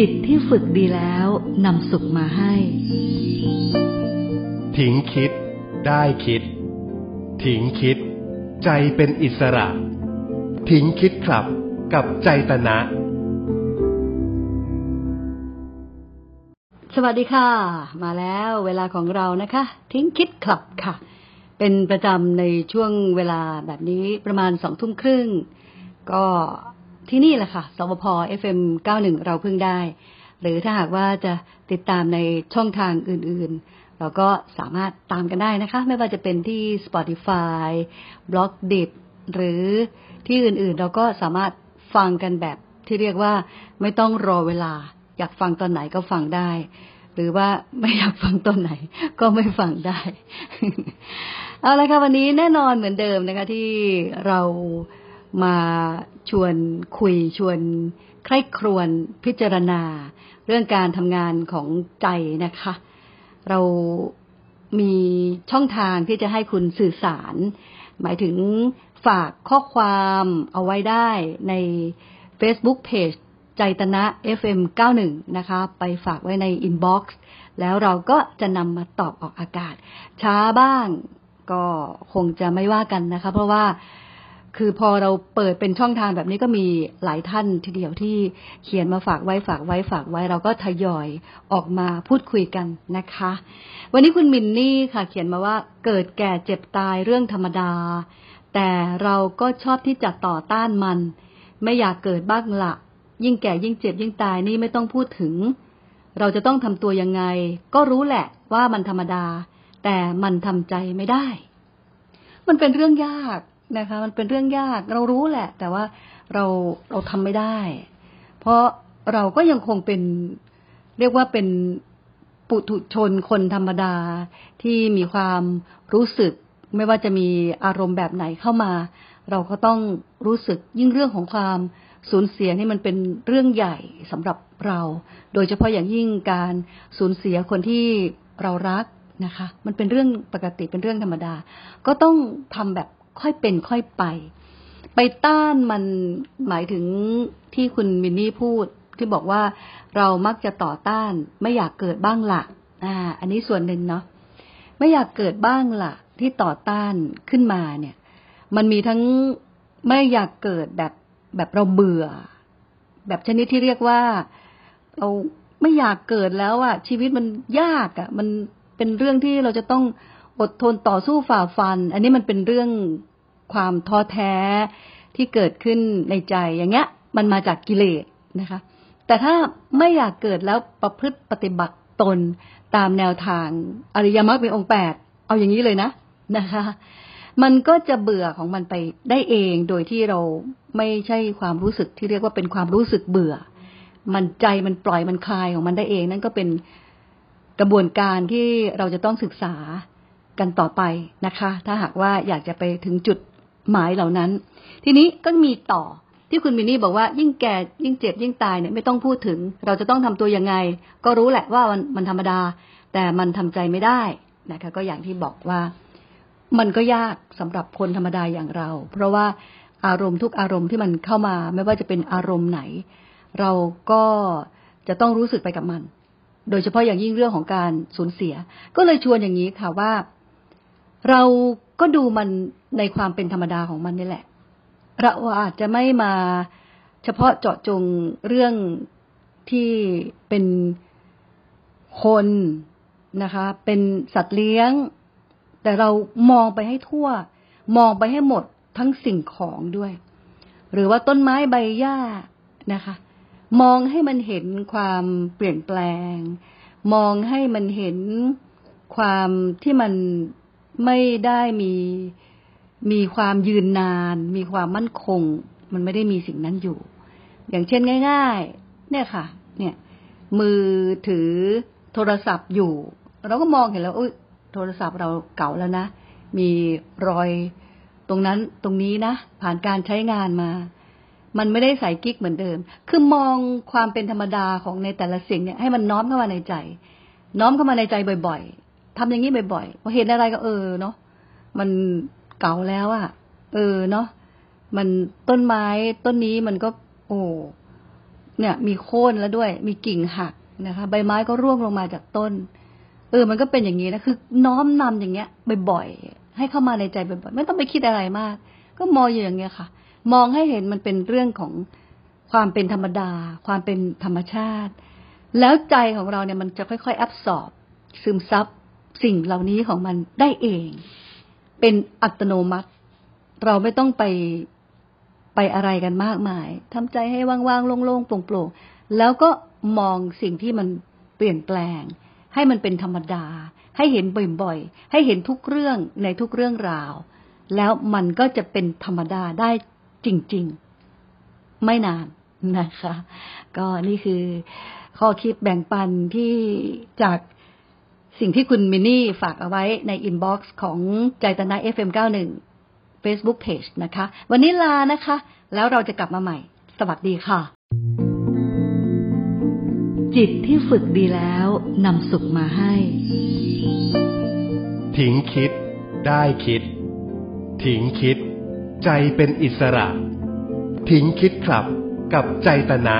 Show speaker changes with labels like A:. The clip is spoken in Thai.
A: จิตที่ฝึกดีแล้วนำสุขมาให้
B: ทิ้งคิด ได้คิด ทิ้งคิด ใจเป็นอิสระ ทิ้งคิดครับกับใจตนะ
A: สวัสดีค่ะ มาแล้วเวลาของเรานะคะ ทิ้งคิดคลับค่ะ เป็นประจำในช่วงเวลาแบบนี้ประมาณสองทุ่มครึ่ง ก็ ที่นี่แหละค่ะ สวพ FM 91 เราเพิ่งได้ หรือถ้าหากว่าจะติดตามในช่องทางอื่นๆ เราก็สามารถตามกันได้นะคะ ไม่ว่าจะเป็นที่ Spotify b l o g d i t หรือที่อื่นๆ เราก็สามารถฟังกันแบบที่เรียกว่าไม่ต้องรอเวลา อยากฟังตอนไหนก็ฟังได้ หรือว่าไม่อยากฟังตอนไหน ก็ไม่ฟังได้ เอาละค่ะวันนี้แน่นอนเหมือนเดิมนะคะที่เรา มาชวนคุยชวนใคร่ครวญพิจารณา เรื่องการทำงานของใจนะคะ เรามีช่องทางที่จะให้คุณสื่อสาร หมายถึงฝากข้อความเอาไว้ได้ใน Facebook Page ใจตนะ FM 91 นะคะ ไปฝากไว้ในอินบ็อกซ์แล้วเราก็จะนำมาตอบออกอากาศ ช้าบ้างก็คงจะไม่ว่ากันนะคะ เพราะว่า คือพอเราเปิดเป็นช่องทางแบบนี้ก็มีหลายท่านทีเดียวที่เขียนมาฝากไว้ฝากไว้ฝากไว้ เราก็ทยอยออกมาพูดคุยกันนะคะ วันนี้คุณมินนี่ค่ะ เขียนมาว่าเกิดแก่เจ็บตายเรื่องธรรมดา แต่เราก็ชอบที่จะต่อต้านมัน ไม่อยากเกิดบ้างละยิ่งแก่ยิ่งเจ็บยิ่งตายนี่ไม่ต้องพูดถึง เราจะต้องทำตัวยังไง ก็รู้แหละว่ามันธรรมดา แต่มันทำใจไม่ได้ มันเป็นเรื่องยาก นะคะ มันเป็นเรื่องยากเรารู้แหละ แต่ว่าเราเราทำไม่ได้ เพราะเราก็ยังคงเป็นเรียกว่าเป็นปุถุชนคนธรรมดาที่มีความรู้สึก ไม่ว่าจะมีอารมณ์แบบไหนเข้ามา เราก็ต้องรู้สึกยิ่งเรื่องของความสูญเสียนี่มันเป็นเรื่องใหญ่สำหรับเรา โดยเฉพาะอย่างยิ่งการสูญเสียคนที่เรารักนะคะ มันเป็นเรื่องปกติเป็นเรื่องธรรมดา ก็ต้องทำแบบ ค่อยเป็นค่อยไป ไปต้านมันหมายถึงที่คุณมินนี่พูดที่บอกว่าเรามักจะต่อต้านไม่อยากเกิดบ้างละอ่า อันนี้ส่วนหนึ่งเนาะไม่อยากเกิดบ้างละที่ต่อต้านขึ้นมาเนี่ย มันมีทั้งไม่อยากเกิดแบบแบบเราเบื่อ แบบชนิดที่เรียกว่าเราไม่อยากเกิดแล้วอะชีวิตมันยากอะมันเป็นเรื่องที่เราจะต้อง อดทนต่อสู้ฝ่าฟัน อันนี้มันเป็นเรื่องความท้อแท้ที่เกิดขึ้นในใจอย่างเงี้ย มันมาจากกิเลสนะคะ แต่ถ้าไม่อยากเกิดแล้วประพฤติปฏิบัติตนตามแนวทางอริยมรรคเป็นองค์แปดเอาอย่างนี้เลยนะนะคะ มันก็จะเบื่อของมันไปได้เองโดยที่เราไม่ใช่ความรู้สึกที่เรียกว่าเป็นความรู้สึกเบื่อ มันใจมันปล่อยมันคลายของมันได้เอง นั่นก็เป็นกระบวนการที่เราจะต้องศึกษา กันต่อไปนะคะ ถ้าหากว่าอยากจะไปถึงจุดหมายเหล่านั้น ทีนี้ก็มีต่อที่คุณมินนี่บอกว่ายิ่งแก่ยิ่งเจ็บยิ่งตายเนี่ยไม่ต้องพูดถึง เราจะต้องทำตัวยังไง ก็รู้แหละว่ามันมันธรรมดา แต่มันทำใจไม่ได้นะคะ ก็อย่างที่บอกว่ามันก็ยากสำหรับคนธรรมดาอย่างเรา เพราะว่าอารมณ์ทุกอารมณ์ที่มันเข้ามา ไม่ว่าจะเป็นอารมณ์ไหน เราก็จะต้องรู้สึกไปกับมัน โดยเฉพาะอย่างยิ่งเรื่องของการสูญเสีย ก็เลยชวนอย่างนี้ค่ะว่า เราก็ดูมันในความเป็นธรรมดาของมันนี่แหละ เราอาจจะไม่มาเฉพาะเจาะจงเรื่องที่เป็นคนนะคะ เป็นสัตว์เลี้ยง แต่เรามองไปให้ทั่ว มองไปให้หมดทั้งสิ่งของด้วย หรือว่าต้นไม้ใบหญ้านะคะ มองให้มันเห็นความเปลี่ยนแปลง มองให้มันเห็นความที่มัน ไม่ได้มีมีความยืนนาน มีความมั่นคง มันไม่ได้มีสิ่งนั้นอยู่ อย่างเช่นง่าย ๆ เนี่ยค่ะ เนี่ย มือถือโทรศัพท์อยู่ เราก็มองเห็นแล้วอุ้ยโทรศัพท์เราเก่าแล้วนะ มีรอยตรงนั้นตรงนี้นะ ผ่านการใช้งานมา มันไม่ได้ใส่กิ๊กเหมือนเดิม คือมองความเป็นธรรมดาของในแต่ละสิ่งเนี่ยให้มันน้อมเข้ามาในใจ น้อมเข้ามาในใจบ่อย ทำอย่างนี้บ่อยๆพอเห็นอะไรก็เออเนาะมันเก่าแล้วอะเออเนาะมันต้นไม้ต้นนี้มันก็ โอ้เนี่ย มีโค่นแล้วด้วย มีกิ่งหักนะคะ ใบไม้ก็ร่วงลงมาจากต้น เออ มันก็เป็นอย่างนี้นะคือน้อมนำอย่างเงี้ยบ่อยๆให้เข้ามาในใจบ่อยๆไม่ต้องไปคิดอะไรมาก ก็มองอยู่อย่างเงี้ยค่ะ มองให้เห็นมันเป็นเรื่องของความเป็นธรรมดา ความเป็นธรรมชาติ แล้วใจของเราเนี่ยมันจะค่อยๆแอบสอบ ซึมซับ สิ่งเหล่านี้ของมันได้เอง เป็นอัตโนมัติ เราไม่ต้องไปไปอะไรกันมากมายทำใจให้ว่างๆ โล่งๆ โปร่งๆ แล้วก็มองสิ่งที่มันเปลี่ยนแปลง ให้มันเป็นธรรมดา ให้เห็นบ่อยๆ ให้เห็นทุกเรื่องในทุกเรื่องราว แล้วมันก็จะเป็นธรรมดาได้จริงๆ ไม่นานนะคะ ก็นี่คือข้อคิดแบ่งปันที่จาก สิ่งที่คุณมินนี่ฝากเอาไว้ในอินบ็อกซ์ของใจตนะ FM91 Facebook Page นะคะ วันนี้ลานะคะ แล้วเราจะกลับมาใหม่ สวัสดีค่ะ จิตที่ฝึกดีแล้วนำสุขมาให้
B: ทิ้งคิด ได้คิด ทิ้งคิด ใจเป็นอิสระ ทิ้งคิดครับ กับใจตนะ